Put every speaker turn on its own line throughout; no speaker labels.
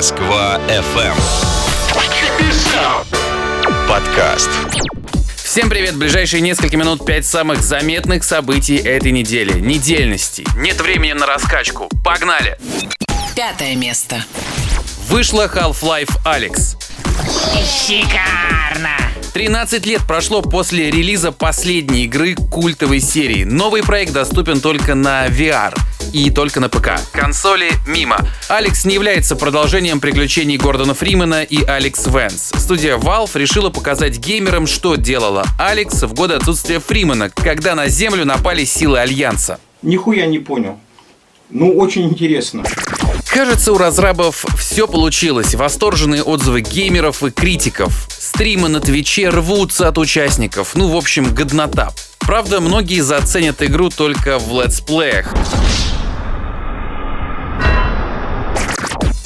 Москва FM. Подкаст.
Всем привет! Ближайшие несколько минут пять самых заметных событий этой недели. Недельности. Нет времени на раскачку. Погнали!
Пятое место.
Вышла Half-Life Alex.
Шикарно!
13 лет прошло после релиза последней игры культовой серии. Новый проект доступен только на VR и только на ПК. Консоли мимо. Алекс не является продолжением приключений Гордона Фримена и Алекс Венс. Студия Valve решила показать геймерам, что делала Алекс в годы отсутствия Фримена, когда на Землю напали силы Альянса.
Нихуя не понял. Ну, очень интересно.
Кажется, у разрабов все получилось. Восторженные отзывы геймеров и критиков. Стримы на Твиче рвутся от участников. Ну, в общем, годнота. Правда, многие заценят игру только в летсплеях.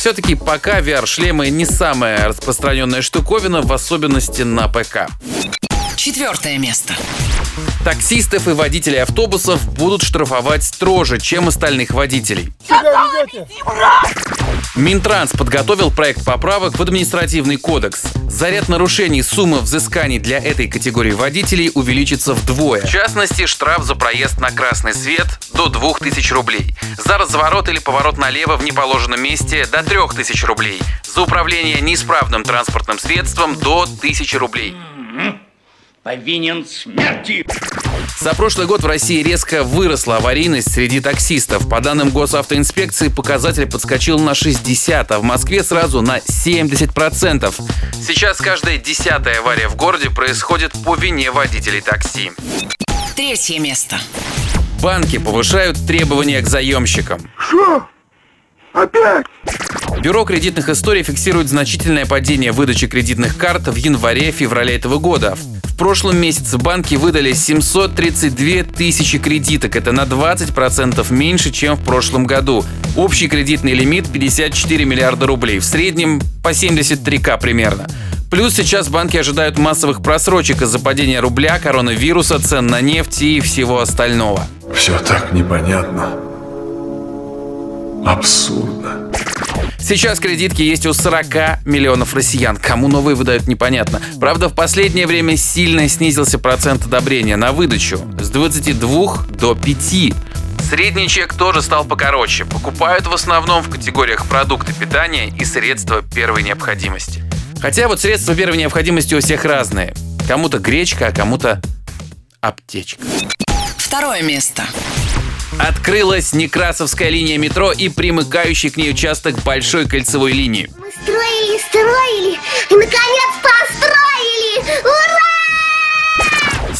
Все-таки пока VR-шлемы не самая распространенная штуковина, в особенности на ПК.
Четвертое место.
Таксистов и водителей автобусов будут штрафовать строже, чем остальных водителей. Минтранс подготовил проект поправок в административный кодекс. За ряд нарушений сумма взысканий для этой категории водителей увеличится вдвое. В частности, штраф за проезд на красный свет до 2000 рублей. За разворот или поворот налево в неположенном месте до 3000 рублей. За управление неисправным транспортным средством до 1000 рублей.
Повинен смерти.
За прошлый год в России резко выросла аварийность среди таксистов. По данным госавтоинспекции, показатель подскочил на 60, а в Москве сразу на 70%. Сейчас каждая десятая авария в городе происходит по вине водителей такси.
Третье место.
Банки повышают требования к заемщикам. Бюро кредитных историй фиксирует значительное падение выдачи кредитных карт в январе-феврале этого года. В прошлом месяце банки выдали 732 тысячи кредиток. Это на 20% меньше, чем в прошлом году. Общий кредитный лимит 54 миллиарда рублей. В среднем по 73к примерно. Плюс сейчас банки ожидают массовых просрочек из-за падения рубля, коронавируса, цен на нефть и всего остального.
Все так непонятно. Абсурдно.
Сейчас кредитки есть у 40 миллионов россиян. Кому новые выдают, непонятно. Правда, в последнее время сильно снизился процент одобрения на выдачу. С 22 до 5. Средний чек тоже стал покороче. Покупают в основном в категориях продукты питания и средства первой необходимости. Хотя вот средства первой необходимости у всех разные. Кому-то гречка, а кому-то аптечка.
Второе место.
Открылась Некрасовская линия метро и примыкающий к ней участок большой кольцевой линии.
Мы строили, строили и, наконец, построили! Ура!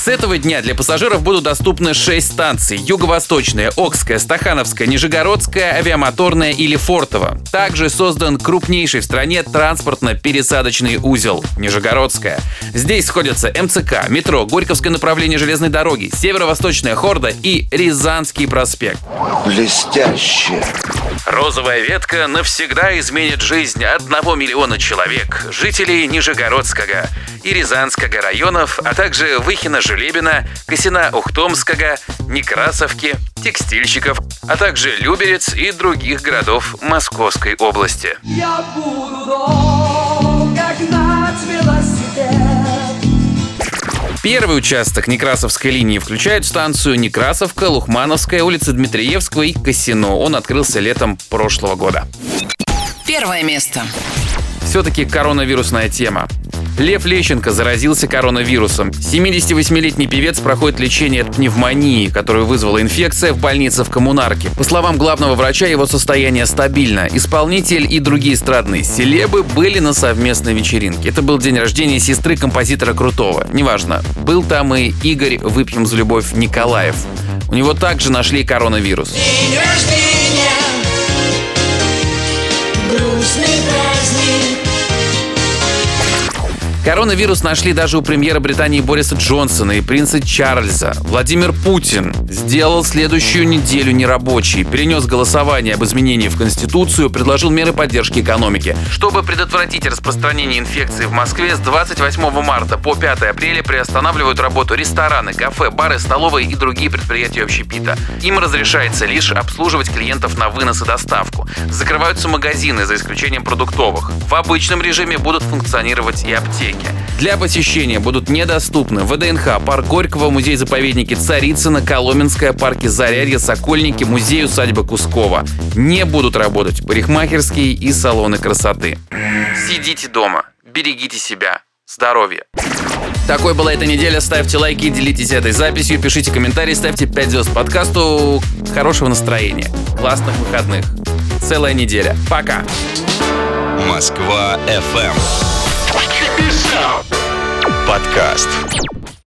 С этого дня для пассажиров будут доступны 6 станций. Юго-Восточная, Окская, Стахановская, Нижегородская, Авиамоторная и Лефортово. Также создан крупнейший в стране транспортно-пересадочный узел – Нижегородская. Здесь сходятся МЦК, метро, Горьковское направление железной дороги, Северо-Восточная Хорда и Рязанский проспект.
Блестяще.
Розовая ветка навсегда изменит жизнь одного миллиона человек, жителей Нижегородского и Рязанского районов, а также Выхина Желебина, Косина Ухтомского, Некрасовки, текстильщиков, а также Люберец и других городов Московской области.
Я буду долго гнать велосипед.
Первый участок Некрасовской линии включает станцию Некрасовка, Лухмановская, улица Дмитриевского и Косино. Он открылся летом прошлого года.
Первое место.
Все-таки коронавирусная тема. Лев Лещенко заразился коронавирусом. 78-летний певец проходит лечение от пневмонии, которую вызвала инфекция в больнице в Коммунарке. По словам главного врача, его состояние стабильно. Исполнитель и другие эстрадные селебы были на совместной вечеринке. Это был день рождения сестры композитора Крутого. Неважно, был там и Игорь «Выпьем за любовь» Николаев. У него также нашли коронавирус.
День рождения,
Коронавирус нашли даже у премьера Британии Бориса Джонсона и принца Чарльза. Владимир Путин сделал следующую неделю нерабочей, перенес голосование об изменении в Конституцию, предложил меры поддержки экономики. Чтобы предотвратить распространение инфекции в Москве, с 28 марта по 5 апреля приостанавливают работу рестораны, кафе, бары, столовые и другие предприятия общепита. Им разрешается лишь обслуживать клиентов на вынос и доставку. Закрываются магазины, за исключением продуктовых. В обычном режиме будут функционировать и аптеки. Для посещения будут недоступны ВДНХ, парк Горького, музей-заповедники Царицына, Коломенская, парки Зарядье, Сокольники, музей усадьба Кускова. Не будут работать парикмахерские и салоны красоты. Сидите дома, берегите себя. Здоровья. Такой была эта неделя. Ставьте лайки, делитесь этой записью, пишите комментарии, ставьте 5 звезд подкасту. Хорошего настроения, классных выходных. Целая неделя. Пока.
Москва FM. Подкаст.